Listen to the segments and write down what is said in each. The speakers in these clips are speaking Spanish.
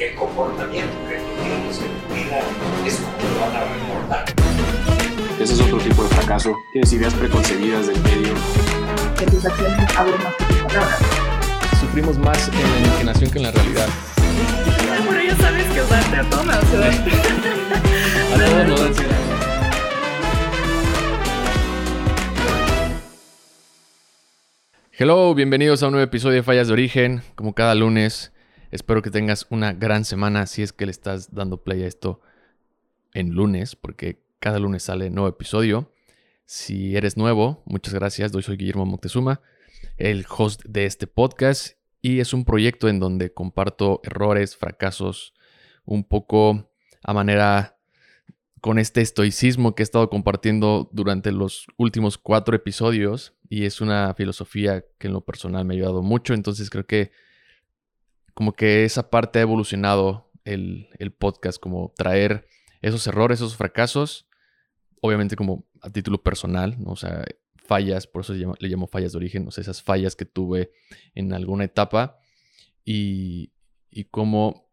el comportamiento que tú tienes en tu vida es como lo van a recordar. Ese es otro tipo de fracaso. Tienes ideas preconcebidas del medio. Que tus acciones hablen más que tus palabras. Sufrimos más en la imaginación que en la realidad. Pero ya sabes que usarte a sea. A todos nos da ansiedad. Hello, bienvenidos a un nuevo episodio de Fallas de Origen. Como cada lunes, espero que tengas una gran semana si es que le estás dando play a esto en lunes, porque cada lunes sale nuevo episodio. Si eres nuevo, muchas gracias. Yo soy Guillermo Moctezuma, el host de este podcast, y es un proyecto en donde comparto errores, fracasos, un poco a manera con este estoicismo que he estado compartiendo durante los últimos cuatro episodios y es una filosofía que en lo personal me ha ayudado mucho, entonces creo que como que esa parte ha evolucionado el, el podcast, como traer esos errores, esos fracasos, obviamente como a título personal, ¿no? o sea, fallas, por eso le llamo, fallas de origen, o sea, esas fallas que tuve en alguna etapa y, y cómo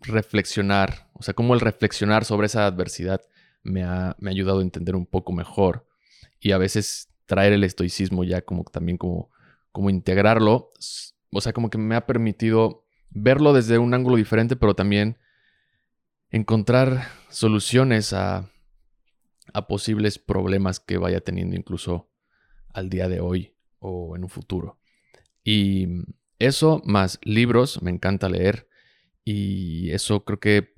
reflexionar, o sea, cómo el reflexionar sobre esa adversidad me ha, me ha ayudado a entender un poco mejor y a veces traer el estoicismo ya como también como, como integrarlo, o sea, como que me ha permitido verlo desde un ángulo diferente, pero también encontrar soluciones a, a posibles problemas que vaya teniendo incluso al día de hoy o en un futuro. Y eso más libros, me encanta leer y eso creo que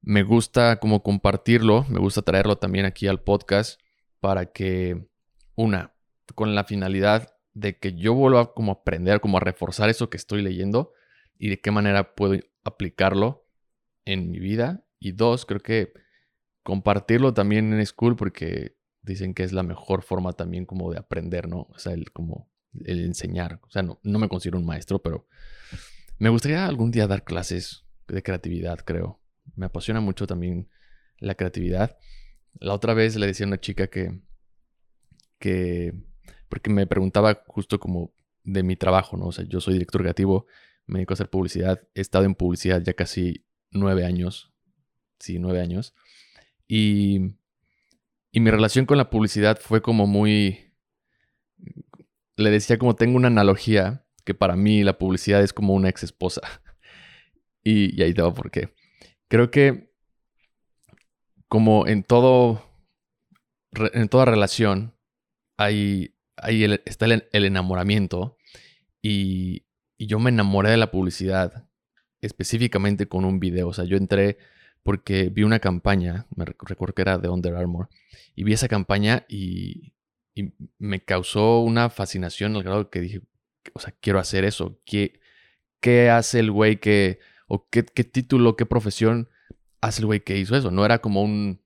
me gusta como compartirlo, me gusta traerlo también aquí al podcast para que, una, con la finalidad de que yo vuelva como a aprender, como a reforzar eso que estoy leyendo y de qué manera puedo aplicarlo en mi vida. Y dos, creo que compartirlo también en school porque dicen que es la mejor forma también como de aprender, ¿no? O sea, el como el enseñar. O sea, no, no me considero un maestro, pero me gustaría algún día dar clases de creatividad, creo. Me apasiona mucho también la creatividad. La otra vez le decía a una chica que, que, porque me preguntaba justo como de mi trabajo, ¿no? O sea, yo soy director creativo, me dedico a hacer publicidad, he estado en publicidad ya casi nueve años, sí, nueve años, y, y mi relación con la publicidad fue como muy, le decía como tengo una analogía que para mí la publicidad es como una ex esposa. Y, y ahí te va por qué. Creo que como en todo, en toda relación, hay, hay está el, enamoramiento y, yo me enamoré de la publicidad específicamente con un video. O sea, yo entré porque vi una campaña, me recuerdo que era de Under Armour, y vi esa campaña y, y me causó una fascinación al grado que dije, o sea, quiero hacer eso. ¿Qué, qué hace el güey que, o qué, qué, título, qué profesión hace el güey que hizo eso? No era como un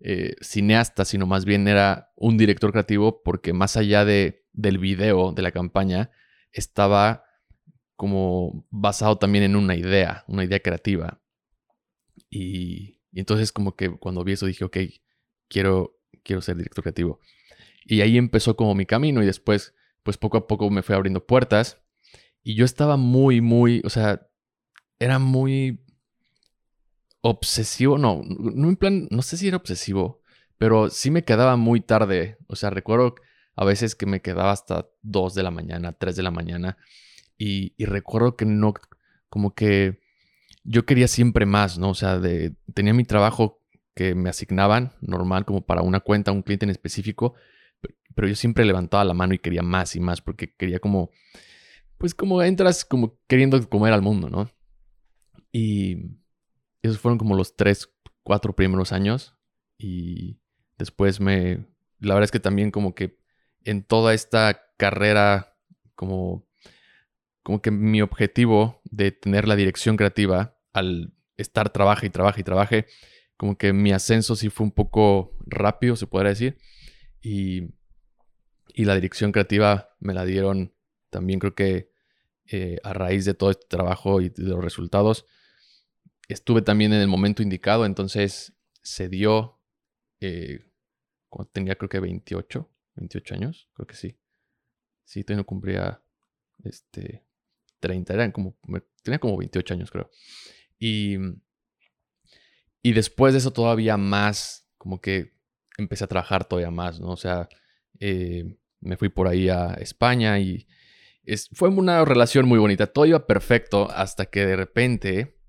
eh, cineasta, sino más bien era un director creativo porque más allá de, del video, de la campaña, estaba como basado también en una idea, una idea creativa. Y, y entonces como que cuando vi eso dije, ok, quiero, quiero ser director creativo. Y ahí empezó como mi camino y después pues poco a poco me fue abriendo puertas. Y yo estaba muy, muy, o sea, era muy obsesivo, no, no en plan, no sé si era obsesivo, pero sí me quedaba muy tarde. O sea, recuerdo a veces que me quedaba hasta 2 de la mañana, 3 de la mañana. Y, recuerdo que no, como que yo quería siempre más, ¿no? O sea, de, tenía mi trabajo que me asignaban normal como para una cuenta, un cliente en específico, pero yo siempre levantaba la mano y quería más y más porque quería como, pues como entras como queriendo comer al mundo, ¿no? Y esos fueron como los tres, cuatro primeros años y después me, la verdad es que también como que en toda esta carrera como, como que mi objetivo de tener la dirección creativa al estar trabaje y trabaje y trabaje, como que mi ascenso sí fue un poco rápido, se podría decir. Y y la dirección creativa me la dieron también creo que eh, a raíz de todo este trabajo y de los resultados. Estuve también en el momento indicado, entonces se dio eh, cuando tenía creo que 28, 28 años, creo que sí. Sí, todavía no cumplía este, 30, eran como, tenía como 28 años creo. Y, y después de eso todavía más, como que empecé a trabajar todavía más, ¿no? O sea, eh, me fui por ahí a España y fue una relación muy bonita. Todo iba perfecto hasta que de repente,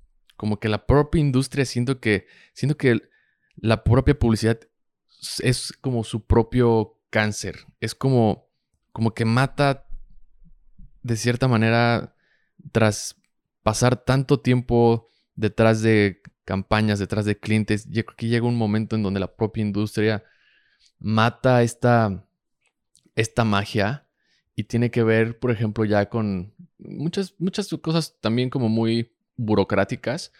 como que la propia industria, siento que, siento que la propia publicidad es como su propio cáncer. Es como, como que mata de cierta manera tras pasar tanto tiempo detrás de campañas, detrás de clientes. Yo creo que llega un momento en donde la propia industria mata esta, esta magia y tiene que ver, por ejemplo, ya con muchas, muchas cosas también como muy burocráticas,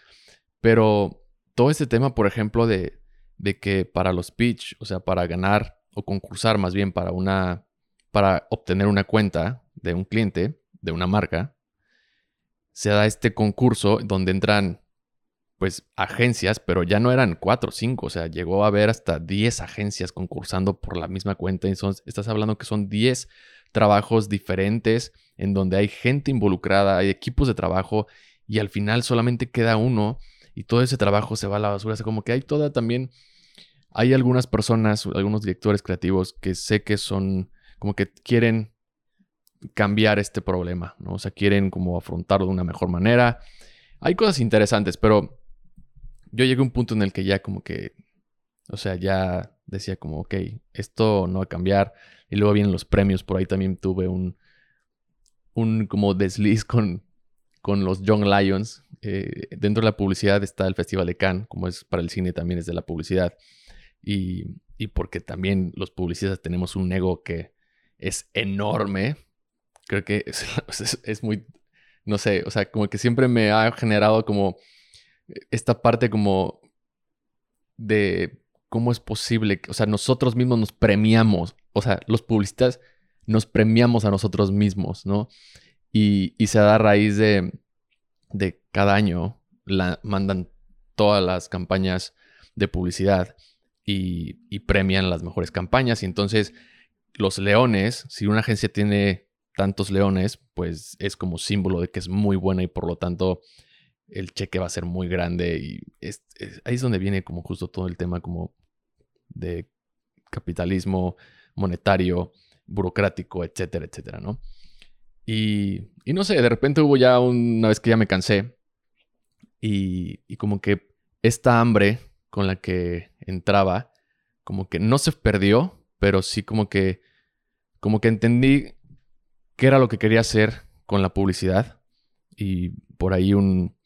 pero todo este tema, por ejemplo, de, de que para los pitch, o sea, para ganar o concursar más bien para una, para obtener una cuenta de un cliente, de una marca, se da este concurso donde entran pues agencias, pero ya no eran cuatro o cinco, o sea, llegó a haber hasta 10 agencias concursando por la misma cuenta. Entonces, estás hablando que son 10 trabajos diferentes en donde hay gente involucrada, hay equipos de trabajo y al final solamente queda uno y todo ese trabajo se va a la basura. O como que hay toda también, hay algunas personas, algunos directores creativos que sé que son como que quieren cambiar este problema, ¿no? O sea, quieren como afrontarlo de una mejor manera. Hay cosas interesantes, pero yo llegué a un punto en el que ya como que, o sea, ya decía como, ok, esto no va a cambiar. Y luego vienen los premios, por ahí también tuve un, un como desliz con, con los Young Lions. Eh, dentro de la publicidad está el Festival de Cannes, como es para el cine también es de la publicidad. Y, y porque también los publicistas tenemos un ego que es enorme. Creo que es, es muy, no sé, o sea, como que siempre me ha generado como esta parte como de cómo es posible, o sea, nosotros mismos nos premiamos, o sea, los publicistas nos premiamos a nosotros mismos, ¿no? Y, se da a raíz de, de cada año, la, mandan todas las campañas de publicidad y, y premian las mejores campañas. Y entonces los leones, si una agencia tiene tantos leones, pues es como símbolo de que es muy buena y por lo tanto el cheque va a ser muy grande y ahí es donde viene como justo todo el tema como de capitalismo monetario, burocrático, etcétera, etcétera, ¿no? Y, no sé, de repente hubo ya una vez que ya me cansé y, y como que esta hambre con la que entraba, como que no se perdió, pero sí como que, como que entendí qué era lo que quería hacer con la publicidad y por ahí un,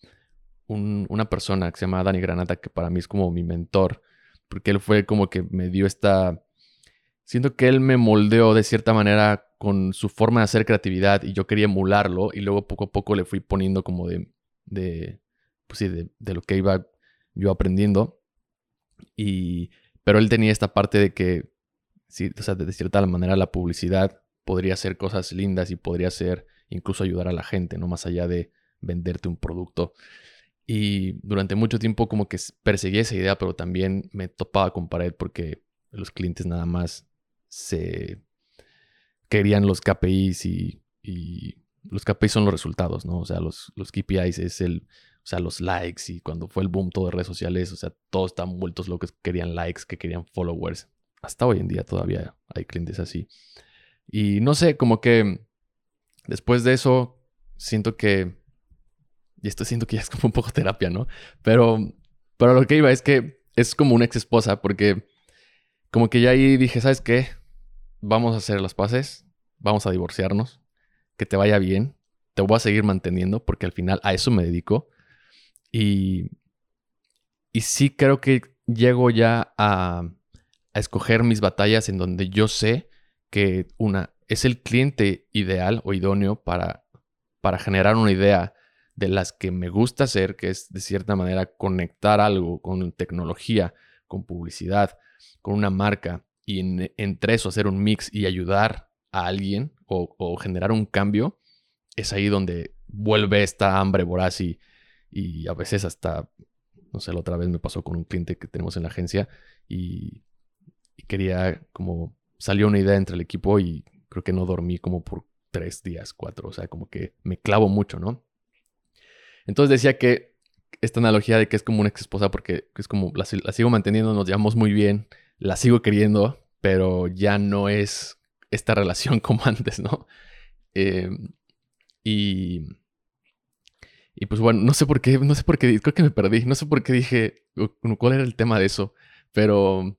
una persona que se llama Dani Granata, que para mí es como mi mentor, porque él fue como que me dio esta... Siento que él me moldeó de cierta manera con su forma de hacer creatividad y yo quería emularlo y luego poco a poco le fui poniendo como de... de pues sí, de, lo que iba yo aprendiendo. Y... Pero él tenía esta parte de que, sí, o sea, de cierta manera la publicidad podría hacer cosas lindas y podría ser incluso ayudar a la gente, no más allá de venderte un producto. Y durante mucho tiempo como que perseguí esa idea, pero también me topaba con pared porque los clientes nada más se querían los KPIs y, los KPIs son los resultados, ¿no? O sea, los, KPIs es el, o sea, los likes y cuando fue el boom todo de redes sociales, o sea, todos estaban vueltos locos, querían likes, que querían followers. Hasta hoy en día todavía hay clientes así. Y no sé, como que después de eso, siento que y esto siento que ya es como un poco terapia, ¿no? Pero, pero lo que iba es que es como una ex esposa, porque como que ya ahí dije, ¿sabes qué? Vamos a hacer las paces, vamos a divorciarnos, que te vaya bien, te voy a seguir manteniendo, porque al final a eso me dedico. Y, y sí creo que llego ya a, a escoger mis batallas en donde yo sé que una es el cliente ideal o idóneo para, para generar una idea de las que me gusta hacer, que es de cierta manera conectar algo con tecnología, con publicidad, con una marca y entre eso hacer un mix y ayudar a alguien o, generar un cambio, es ahí donde vuelve esta hambre voraz y, a veces hasta, no sé, la otra vez me pasó con un cliente que tenemos en la agencia y, y quería como, salió una idea entre el equipo y creo que no dormí como por tres días, cuatro, o sea, como que me clavo mucho, ¿no? Entonces decía que esta analogía de que es como una ex esposa porque es como la, la sigo manteniendo, nos llevamos muy bien, la sigo queriendo, pero ya no es esta relación como antes, ¿no? Eh, y, y pues bueno, no sé por qué, no sé por qué, creo que me perdí, no sé por qué dije cuál era el tema de eso, pero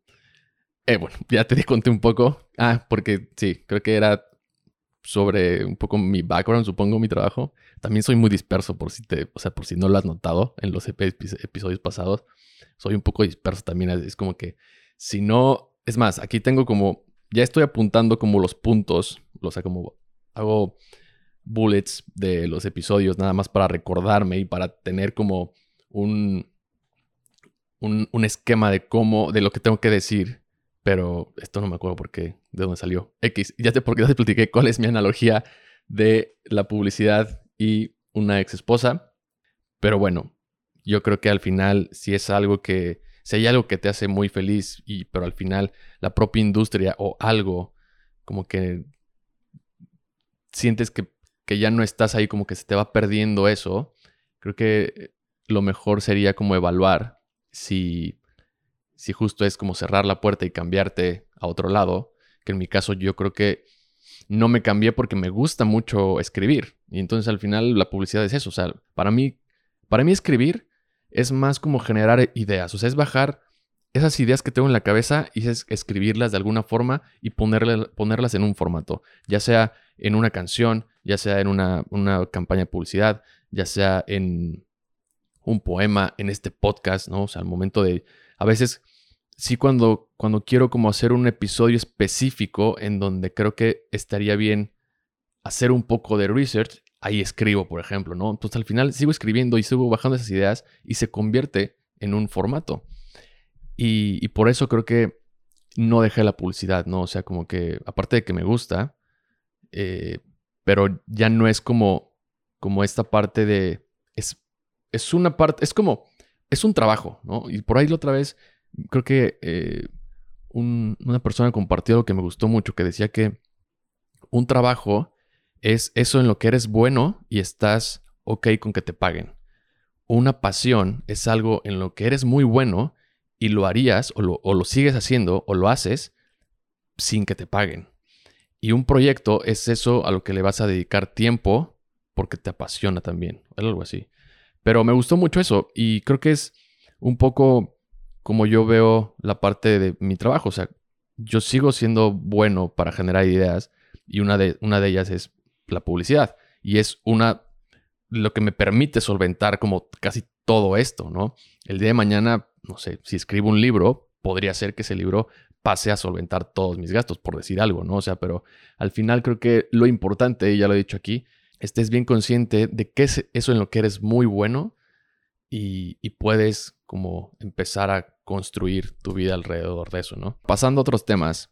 eh, bueno, ya te conté un poco. Ah, porque sí, creo que era sobre un poco mi background, supongo, mi trabajo. También soy muy disperso, por si te, o sea, por si no lo has notado en los episodios pasados. Soy un poco disperso también. Es como que si no, es más, aquí tengo como, ya estoy apuntando como los puntos, o sea, como hago bullets de los episodios nada más para recordarme y para tener como un, un, esquema de cómo, de lo que tengo que decir pero esto no me acuerdo por qué, de dónde salió. X, ya te, porque ya te platiqué cuál es mi analogía de la publicidad y una ex esposa. Pero bueno, yo creo que al final, si es algo que, si hay algo que te hace muy feliz, y, pero al final la propia industria o algo como que sientes que, que ya no estás ahí, como que se te va perdiendo eso, creo que lo mejor sería como evaluar si si justo es como cerrar la puerta y cambiarte a otro lado, que en mi caso yo creo que no me cambié porque me gusta mucho escribir. Y entonces al final la publicidad es eso. O sea, para mí, para mí escribir es más como generar ideas. O sea, es bajar esas ideas que tengo en la cabeza y es escribirlas de alguna forma y ponerlas en un formato. Ya sea en una canción, ya sea en una, una campaña de publicidad, ya sea en un poema, en este podcast, ¿no? O sea, al momento de a veces sí cuando, cuando quiero como hacer un episodio específico en donde creo que estaría bien hacer un poco de research, ahí escribo, por ejemplo, ¿no? Entonces al final sigo escribiendo y sigo bajando esas ideas y se convierte en un formato. Y, por eso creo que no dejé la publicidad, ¿no? O sea, como que, aparte de que me gusta, eh, pero ya no es como, como esta parte de... Es, es una parte, es como es un trabajo, ¿no? Y por ahí la otra vez, creo que eh, una persona compartió algo que me gustó mucho, que decía que un trabajo es eso en lo que eres bueno y estás ok con que te paguen. Una pasión es algo en lo que eres muy bueno y lo harías o lo, o lo sigues haciendo o lo haces sin que te paguen. Y un proyecto es eso a lo que le vas a dedicar tiempo porque te apasiona también, algo así. Pero me gustó mucho eso y creo que es un poco como yo veo la parte de mi trabajo. O sea, yo sigo siendo bueno para generar ideas y una de, una de ellas es la publicidad. Y es una, lo que me permite solventar como casi todo esto, ¿no? El día de mañana, no sé, si escribo un libro, podría ser que ese libro pase a solventar todos mis gastos, por decir algo, ¿no? O sea, pero al final creo que lo importante, y ya lo he dicho aquí, estés bien consciente de qué es eso en lo que eres muy bueno y, puedes como empezar a construir tu vida alrededor de eso, ¿no? Pasando a otros temas,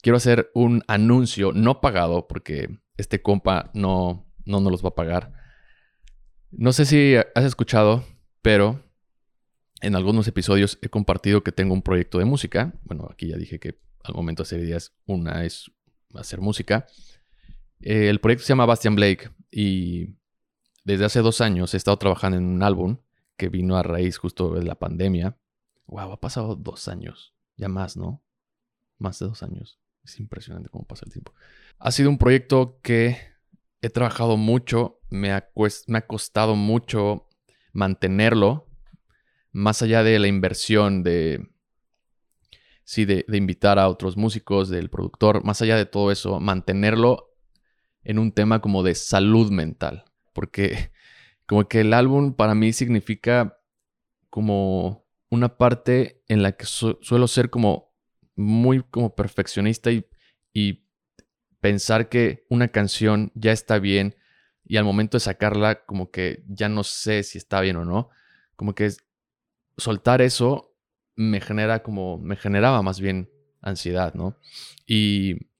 quiero hacer un anuncio no pagado porque este compa no, no nos los va a pagar. No sé si has escuchado, pero en algunos episodios he compartido que tengo un proyecto de música. Bueno, aquí ya dije que al momento hacer ideas, una es hacer música. Eh, el proyecto se llama Bastian Blake y desde hace dos años he estado trabajando en un álbum que vino a raíz justo de la pandemia. Wow, ha pasado dos años, ya más, ¿no? Más de dos años. Es impresionante cómo pasa el tiempo. Ha sido un proyecto que he trabajado mucho, me ha, costado mucho mantenerlo, más allá de la inversión de, sí, de, invitar a otros músicos, del productor, más allá de todo eso, mantenerlo en un tema como de salud mental, porque como que el álbum para mí significa como una parte en la que suelo ser como muy como perfeccionista y, pensar que una canción ya está bien y al momento de sacarla como que ya no sé si está bien o no. Como que soltar eso me genera como, me generaba más bien ansiedad, ¿no? Y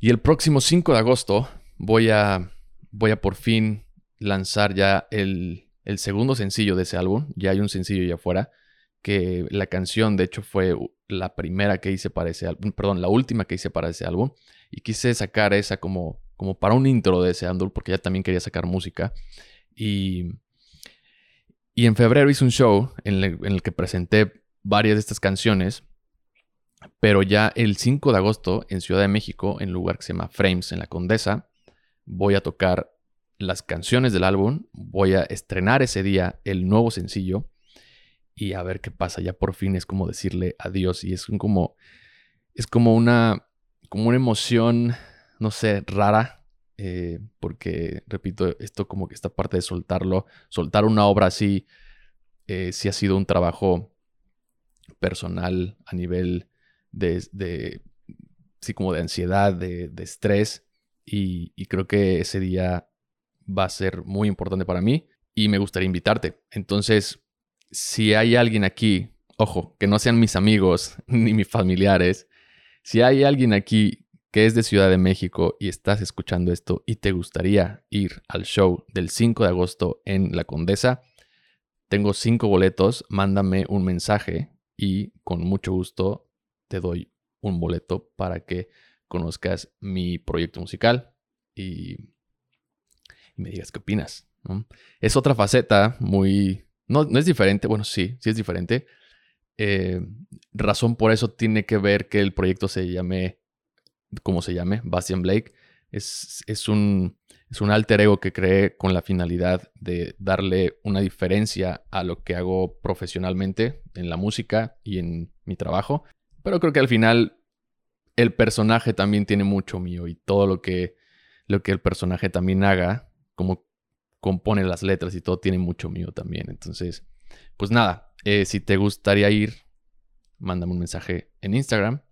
y el próximo 5 de agosto voy a, voy a por fin lanzar ya el, el segundo sencillo de ese álbum. Ya hay un sencillo ya afuera. Que la canción, de hecho, fue la primera que hice para ese álbum. Perdón, la última que hice para ese álbum. Y quise sacar esa como, como para un intro de ese álbum, porque ya también quería sacar música. Y, Y en febrero hice un show en en el que presenté varias de estas canciones, pero ya el 5 de agosto en Ciudad de México, en un lugar que se llama Frames, en la Condesa, voy a tocar las canciones del álbum, voy a estrenar ese día el nuevo sencillo y a ver qué pasa. Ya por fin es como decirle adiós y es como, es como una, como una emoción, no sé, rara, eh, porque, repito, esto como que esta parte de soltarlo, soltar una obra así, eh, sí ha sido un trabajo personal a nivel de, sí, como de ansiedad, de, estrés, y, y creo que ese día va a ser muy importante para mí y me gustaría invitarte. Entonces, si hay alguien aquí, ojo, que no sean mis amigos ni mis familiares, si hay alguien aquí que es de Ciudad de México y estás escuchando esto y te gustaría ir al show del 5 de agosto en La Condesa, tengo cinco boletos, mándame un mensaje y con mucho gusto te doy un boleto para que conozcas mi proyecto musical y, me digas qué opinas. Es otra faceta muy no, no es diferente, bueno, sí, sí es diferente. Eh, razón por eso tiene que ver que el proyecto se llame, como se llame, Bastian Blake. Es, es, un, es un alter ego que creé con la finalidad de darle una diferencia a lo que hago profesionalmente en la música y en mi trabajo. Pero creo que al final el personaje también tiene mucho mío y todo lo que, lo que el personaje también haga, como compone las letras y todo tiene mucho mío también. Entonces, pues nada, eh, si te gustaría ir, mándame un mensaje en Instagram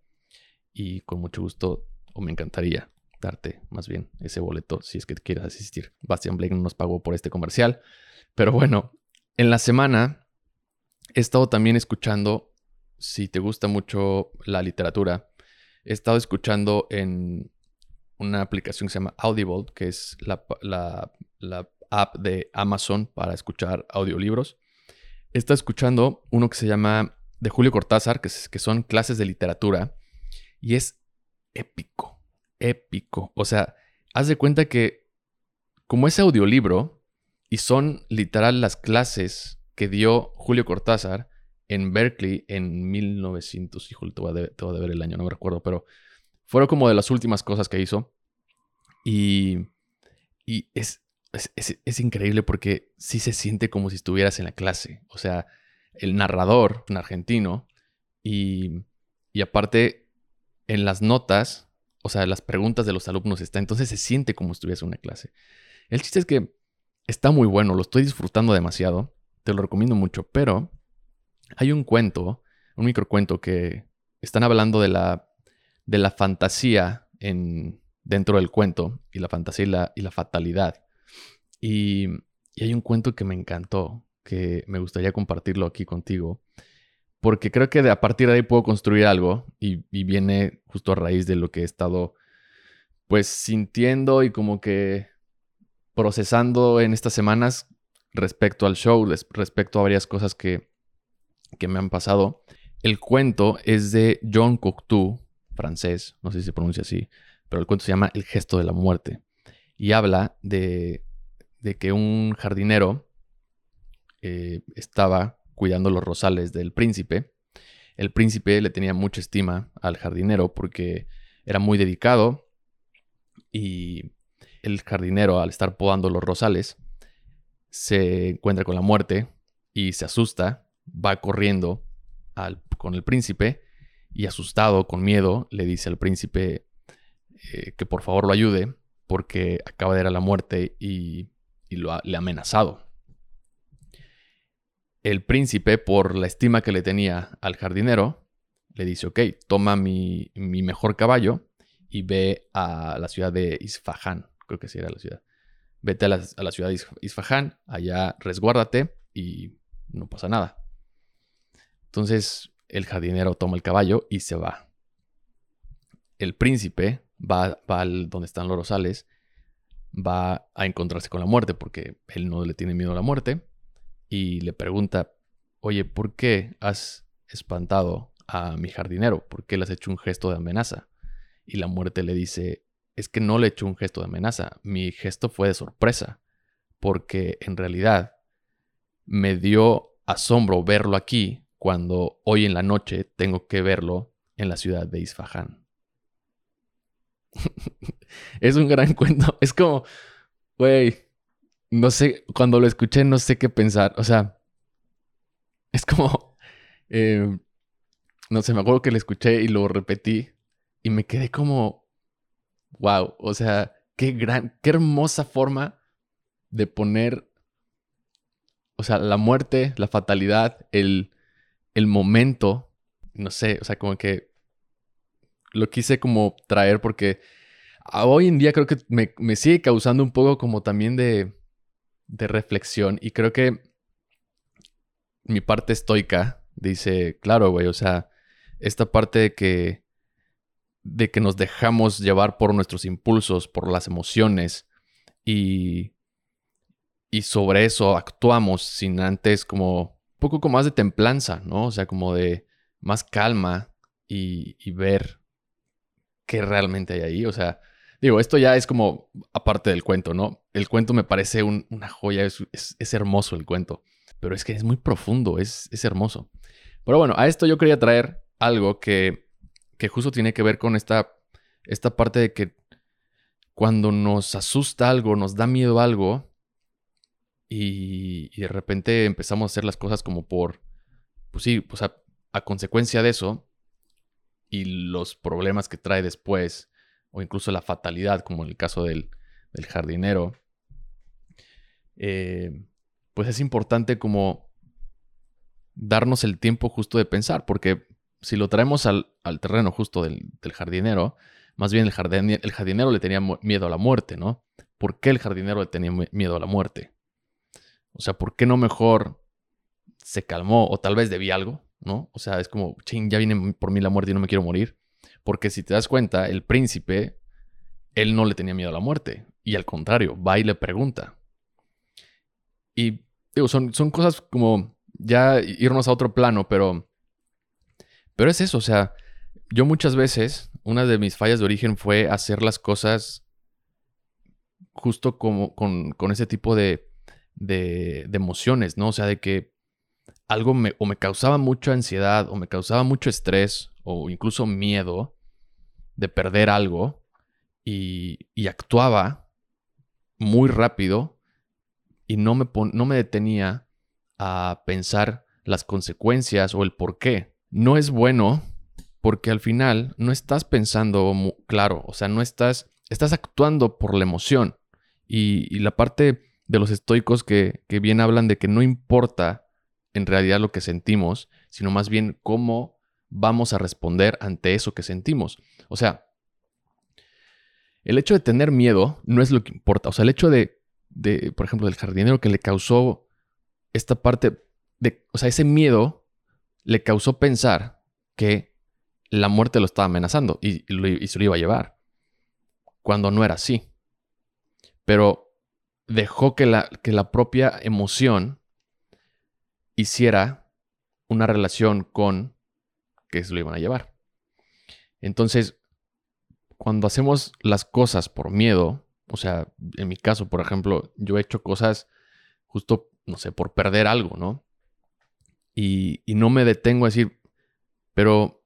y con mucho gusto, o me encantaría darte más bien ese boleto si es que quieres asistir. Bastian Blake no nos pagó por este comercial. Pero bueno, en la semana he estado también escuchando, si te gusta mucho la literatura, he estado escuchando en una aplicación que se llama Audible, que es la, la, la app de Amazon para escuchar audiolibros. Está escuchando uno que se llama de Julio Cortázar, que, que son clases de literatura, y es épico, épico. O sea, haz de cuenta que como ese audiolibro, y son literal las clases que dio Julio Cortázar en Berkeley en 1900, híjole, te voy, a ver el año, no me recuerdo, pero fueron como de las últimas cosas que hizo. Y, y es, es, increíble porque sí se siente como si estuvieras en la clase. O sea, el narrador, un argentino, y, y aparte en las notas, o sea, las preguntas de los alumnos está, entonces se siente como si estuvieras en una clase. El chiste es que está muy bueno, lo estoy disfrutando demasiado, te lo recomiendo mucho, pero hay un cuento, un microcuento que están hablando de la, de la fantasía en, dentro del cuento y la fantasía y la fatalidad. Y, hay un cuento que me encantó, que me gustaría compartirlo aquí contigo, porque creo que a partir de ahí puedo construir algo y, viene justo a raíz de lo que he estado pues sintiendo y como que procesando en estas semanas respecto al show, respecto a varias cosas que, que me han pasado. El cuento es de John Cocteau, francés, no sé si se pronuncia así, pero el cuento se llama El gesto de la muerte y habla de de que un jardinero eh, estaba cuidando los rosales del príncipe. El príncipe le tenía mucha estima al jardinero porque era muy dedicado y el jardinero al estar podando los rosales se encuentra con la muerte y se asusta, va corriendo con el príncipe y asustado, con miedo, le dice al príncipe eh, que por favor lo ayude porque acaba de ir a la muerte y y lo le ha amenazado. El príncipe, por la estima que le tenía al jardinero, le dice, ok, toma mi, mejor caballo y ve a la ciudad de Isfahan, creo que sí era la ciudad. Vete a la, a la ciudad de Isfahan, allá resguárdate y no pasa nada. Entonces el jardinero toma el caballo y se va. El príncipe va, va al, donde están los rosales va a encontrarse con la muerte porque él no le tiene miedo a la muerte y le pregunta, oye, ¿por qué has espantado a mi jardinero? ¿Por qué le has hecho un gesto de amenaza? Y la muerte le dice, es que no le he hecho un gesto de amenaza, mi gesto fue de sorpresa, porque en realidad me dio asombro verlo aquí cuando hoy en la noche tengo que verlo en la ciudad de Isfahan. es un gran cuento. Es como, güey, no sé, cuando lo escuché no sé qué pensar. O sea, es como, eh, no sé, me acuerdo que lo escuché y lo repetí y me quedé como, wow, o sea, qué gran, qué hermosa forma de poner, o sea, la muerte, la fatalidad, el, el momento, no sé, o sea, como que lo quise como traer porque hoy en día creo que me, me sigue causando un poco como también de, de reflexión y creo que mi parte estoica dice, claro, güey, o sea, esta parte de que de que nos dejamos llevar por nuestros impulsos, por las emociones y y sobre eso actuamos sin antes como un poco más de templanza, ¿no? O sea, como de más calma y ver qué realmente hay ahí. O sea, digo, esto ya es como aparte del cuento, ¿no? El cuento me parece una joya, es, hermoso el cuento, pero es que es muy profundo, es, hermoso. Pero bueno, a esto yo quería traer algo que, que justo tiene que ver con esta, esta parte de que cuando nos asusta algo, nos da miedo algo, y, y, de repente empezamos a hacer las cosas como por, pues sí, pues a, a consecuencia de eso, los problemas que trae después, o incluso la fatalidad, como en el caso del, del jardinero, eh, pues es importante como darnos el tiempo justo de pensar, porque si lo traemos al, al terreno justo del, del, jardinero, más bien el, jardinero, el jardinero le tenía miedo a la muerte, ¿no? ¿Por qué el jardinero le tenía miedo a la muerte? O sea, ¿por qué no mejor se calmó o tal vez debía algo? ¿no? O sea, es como, ching, ya viene por mí la muerte y no me quiero morir. Porque si te das cuenta, el príncipe, él no le tenía miedo a la muerte. Y al contrario, va y le pregunta. Y digo, son, son cosas como ya irnos a otro plano, pero, pero es eso, o sea, yo muchas veces, una de mis fallas de origen fue hacer las cosas justo como con, con ese tipo de, de, emociones, ¿no? O sea, de que algo me, o me causaba mucha ansiedad o me causaba mucho estrés o incluso miedo de perder algo y, actuaba muy rápido y no me, no me detenía a pensar las consecuencias o el por qué. No es bueno porque al final no estás pensando claro, o sea, no estás, estás actuando por la emoción. Y, la parte de los estoicos que bien hablan de que no importa en realidad lo que sentimos, sino más bien cómo vamos a responder ante eso que sentimos. O sea, el hecho de tener miedo no es lo que importa. O sea, el hecho de, por ejemplo, del jardinero que le causó esta parte de, o sea, ese miedo le causó pensar que la muerte lo estaba amenazando y, y se lo iba a llevar, cuando no era así. Pero dejó que la, que la propia emoción hiciera una relación con que se lo iban a llevar. Entonces, cuando hacemos las cosas por miedo, o sea, en mi caso, por ejemplo, yo he hecho cosas justo, no sé, por perder algo, ¿no? Y, no me detengo a decir, pero,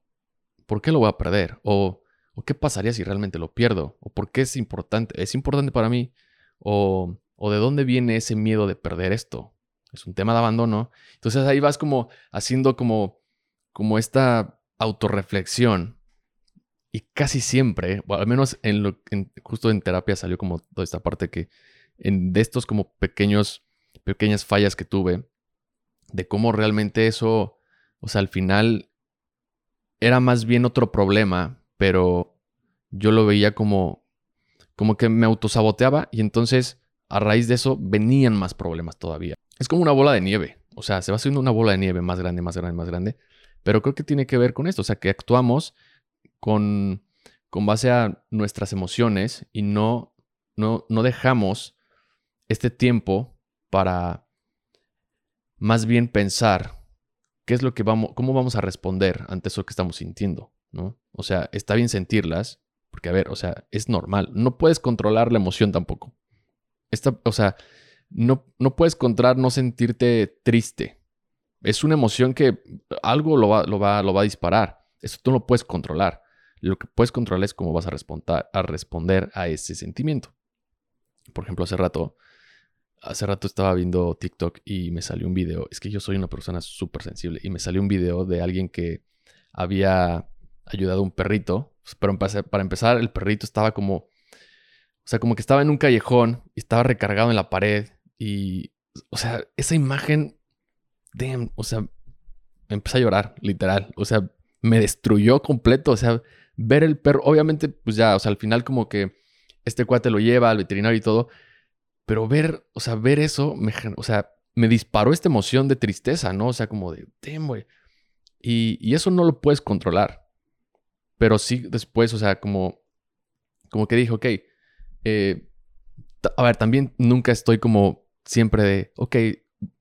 ¿por qué lo voy a perder? O, o, qué pasaría si realmente lo pierdo? ¿O por qué es importante? ¿Es importante para mí? ¿O, o de dónde viene ese miedo de perder esto? es un tema de abandono. Entonces ahí vas como haciendo como, como esta autorreflexión. Y casi siempre, o al menos en lo, justo en terapia salió como toda esta parte que en, de estos como pequeños, pequeñas fallas que tuve, de cómo realmente eso, o sea, al final era más bien otro problema, pero yo lo veía como, como que me autosaboteaba y entonces a raíz de eso venían más problemas todavía. Es como una bola de nieve. O sea, se va haciendo una bola de nieve más grande, más grande, más grande. Pero creo que tiene que ver con esto. O sea, que actuamos con, con base a nuestras emociones y no, no, no dejamos este tiempo para más bien pensar qué es lo que vamos, cómo vamos a responder ante eso que estamos sintiendo, ¿no? O sea, está bien sentirlas, porque a ver, o sea, es normal. No puedes controlar la emoción tampoco. Esta, o sea, no, no puedes controlar no sentirte triste. Es una emoción que algo lo va, lo va, lo va a disparar. Eso tú no lo puedes controlar. Lo que puedes controlar es cómo vas a, responder, a ese sentimiento. Por ejemplo, hace rato, hace rato estaba viendo TikTok y me salió un video. Es que yo soy una persona súper sensible y me salió un video de alguien que había ayudado a un perrito. Pero para empezar, el perrito estaba como, o sea, como que estaba en un callejón y estaba recargado en la pared. Y, o sea, esa imagen, damn, o sea, empecé a llorar, literal. O sea, me destruyó completo. O sea, ver el perro, obviamente, pues ya, o sea, al final como que este cuate lo lleva al veterinario y todo, pero ver, o sea, ver eso, me, o sea, me disparó esta emoción de tristeza, ¿no? O sea, como de, damn, güey. Y, y, eso no lo puedes controlar. Pero sí después, o sea, como, como que dije, ok, eh, a ver, también nunca estoy como siempre de, ok,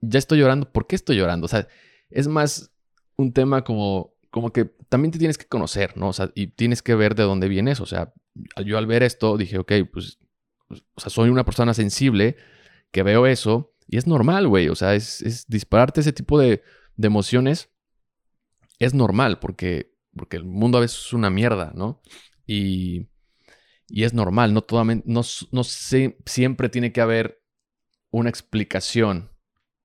ya estoy llorando, ¿por qué estoy llorando? O sea, es más un tema como como que también te tienes que conocer, ¿no? O sea, y tienes que ver de dónde vienes. O sea, yo al ver esto dije, ok, pues, pues o sea, soy una persona sensible que veo eso y es normal, güey. O sea, es, dispararte ese tipo de, emociones. Es normal porque, porque el mundo a veces es una mierda, ¿no? Y, y es normal, no, totalmente, no, no siempre tiene que haber una explicación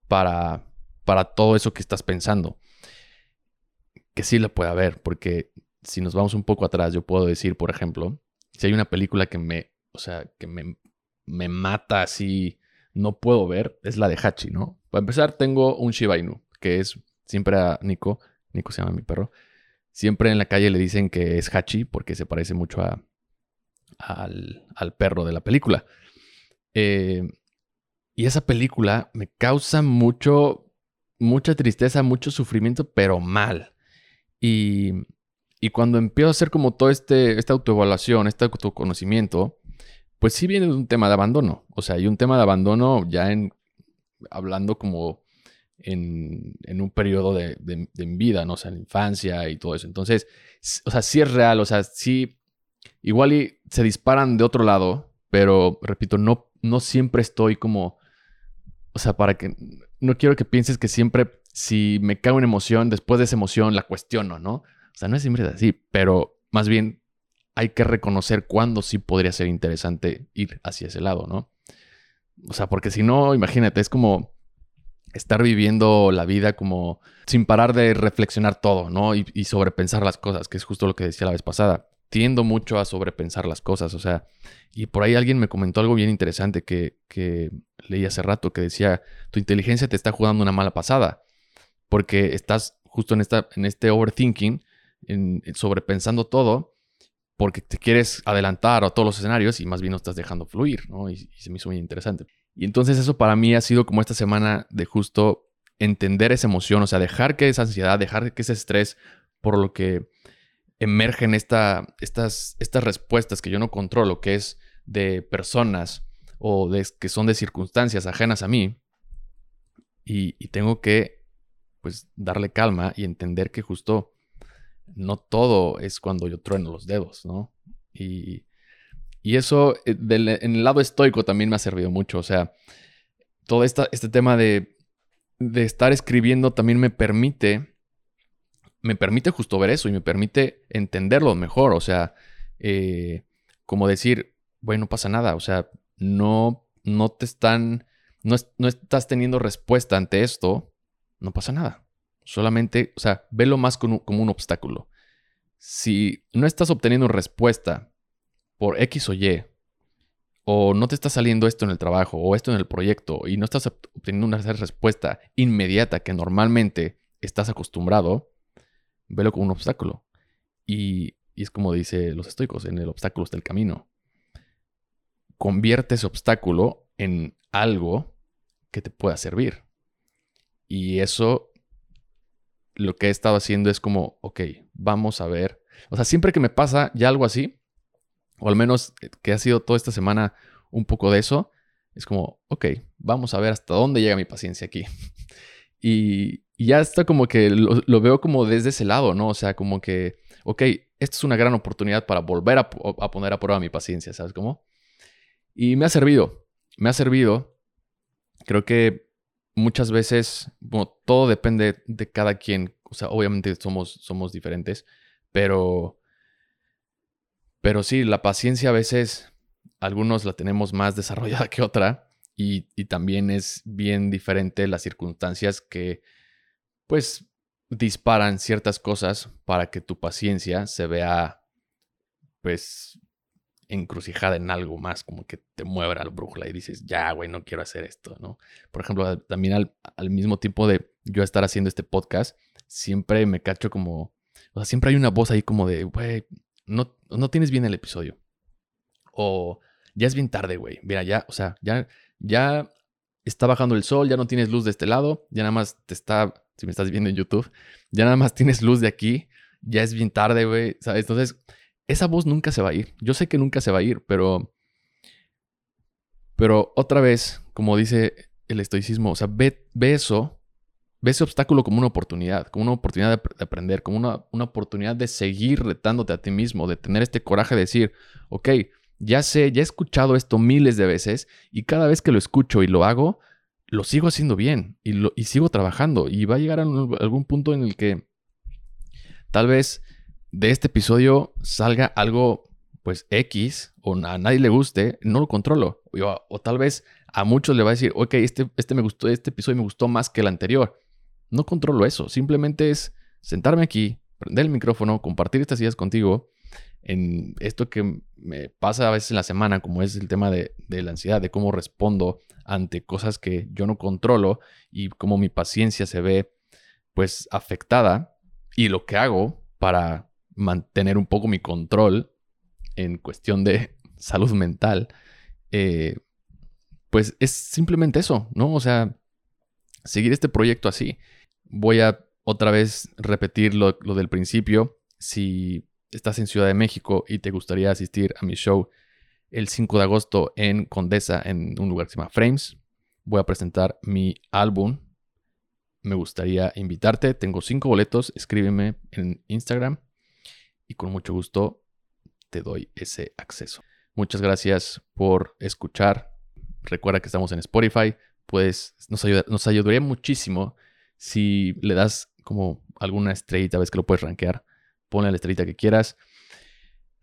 para, para todo eso que estás pensando que sí la puede haber, porque si nos vamos un poco atrás, yo puedo decir, por ejemplo, si hay una película que me, o sea, que me, me mata así, no puedo ver, es la de Hachi, ¿no? Para empezar, tengo un Shiba Inu, que es siempre a Nico, Nico se llama mi perro, siempre en la calle le dicen que es Hachi porque se parece mucho a, al, al perro de la película. Eh, y esa película me causa mucho, mucha tristeza, mucho sufrimiento, pero mal. Y, cuando empiezo a hacer como todo este, esta autoevaluación, este autoconocimiento, pues sí viene de un tema de abandono. O sea, hay un tema de abandono ya en hablando como en, un periodo de, vida, ¿no? O sea, en la infancia y todo eso. Entonces, o sea, sí es real, o sea, sí, igual y se disparan de otro lado, pero repito, no, no siempre estoy como, o sea, para que, no quiero que pienses que siempre si me cae una emoción, después de esa emoción la cuestiono, ¿no? O sea, no es siempre así, pero más bien hay que reconocer cuándo sí podría ser interesante ir hacia ese lado, ¿no? O sea, porque si no, imagínate, es como estar viviendo la vida como sin parar de reflexionar todo, ¿no? Y, sobrepensar las cosas, que es justo lo que decía la vez pasada. Tiendo mucho a sobrepensar las cosas, o sea, y por ahí alguien me comentó algo bien interesante que, que leí hace rato, que decía, tu inteligencia te está jugando una mala pasada porque estás justo en, esta, en este overthinking, en, sobrepensando todo, porque te quieres adelantar a todos los escenarios y más bien no estás dejando fluir, ¿no? Y, se me hizo muy interesante. Y entonces eso para mí ha sido como esta semana de justo entender esa emoción, o sea, dejar que esa ansiedad, dejar que ese estrés por lo que emergen esta, estas, estas respuestas que yo no controlo, que es de personas o de, que son de circunstancias ajenas a mí, y tengo que pues darle calma y entender que justo no todo es cuando yo trueno los dedos, ¿no? Y, eso eh, en el lado estoico también me ha servido mucho, o sea, todo esta, este tema de, de estar escribiendo también me permite, me permite justo ver eso y me permite entenderlo mejor, o sea, eh, como decir, bueno, no pasa nada, o sea, no, no te están, no, no estás teniendo respuesta ante esto, no pasa nada. Solamente, o sea, velo más como, un obstáculo. Si no estás obteniendo respuesta por X o Y, o no te está saliendo esto en el trabajo o esto en el proyecto y no estás obteniendo una respuesta inmediata que normalmente estás acostumbrado, velo como un obstáculo. Y, es como dice los estoicos, en el obstáculo está el camino. Convierte ese obstáculo en algo que te pueda servir. Y eso lo que he estado haciendo es como, ok, vamos a ver. O sea, siempre que me pasa ya algo así, o al menos que ha sido toda esta semana un poco de eso, es como, ok, vamos a ver hasta dónde llega mi paciencia aquí. y, ya está como que lo, veo como desde ese lado, ¿no? O sea, como que, ok, esta es una gran oportunidad para volver a, poner a prueba mi paciencia, ¿sabes cómo? Y me ha servido, me ha servido creo que muchas veces, bueno, todo depende de cada quien. O sea, obviamente somos, somos diferentes, pero, pero sí, la paciencia a veces, algunos la tenemos más desarrollada que otra y, y también es bien diferente las circunstancias que, pues, disparan ciertas cosas para que tu paciencia se vea, pues, encrucijada en algo más, como que te mueve la brújula y dices, ya, güey, no quiero hacer esto, ¿no? Por ejemplo, también al, mismo tiempo de yo estar haciendo este podcast, siempre me cacho como, o sea, siempre hay una voz ahí como de, güey, no, no tienes bien el episodio. O ya es bien tarde, güey. Mira, ya, o sea, ya, ya está bajando el sol, ya no tienes luz de este lado, ya nada más te está, si me estás viendo en YouTube, ya nada más tienes luz de aquí, ya es bien tarde, güey. Entonces, esa voz nunca se va a ir. Yo sé que nunca se va a ir, pero. Pero otra vez, como dice el estoicismo, o sea, ve, eso, ve ese obstáculo como una oportunidad, como una oportunidad de, aprender, como una, una, oportunidad de seguir retándote a ti mismo, de tener este coraje de decir, ok, ya sé, ya he escuchado esto miles de veces y cada vez que lo escucho y lo hago, lo sigo haciendo bien y, lo, sigo trabajando y va a llegar a algún punto en el que tal vez de este episodio salga algo, pues X, o a nadie le guste, no lo controlo. O, tal vez a muchos le va a decir, ok, este, este me gustó, este episodio me gustó más que el anterior. No controlo eso. Simplemente es sentarme aquí, prender el micrófono, compartir estas ideas contigo en esto que me pasa a veces en la semana, como es el tema de, la ansiedad, de cómo respondo ante cosas que yo no controlo y cómo mi paciencia se ve pues afectada y lo que hago para mantener un poco mi control en cuestión de salud mental, eh, pues es simplemente eso, ¿no? O sea, seguir este proyecto así. Voy a otra vez repetir lo del principio. Si estás en Ciudad de México y te gustaría asistir a mi show el 5 de agosto en Condesa, en un lugar que se llama Frames, voy a presentar mi álbum. Me gustaría invitarte. Tengo cinco boletos. Escríbeme en Instagram y con mucho gusto te doy ese acceso. Muchas gracias por escuchar. Recuerda que estamos en Spotify. Pues nos, nos ayudaría muchísimo si le das como alguna estrellita, ves que lo puedes rankear. Ponle la estrellita que quieras.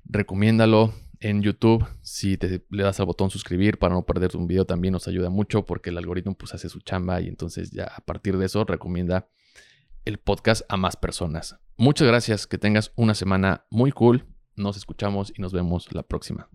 Recomiéndalo en YouTube. Si te, le das al botón suscribir para no perderte un video, también nos ayuda mucho porque el algoritmo pues hace su chamba y entonces ya a partir de eso recomienda el podcast a más personas. Muchas gracias, que tengas una semana muy cool. Nos escuchamos y nos vemos la próxima.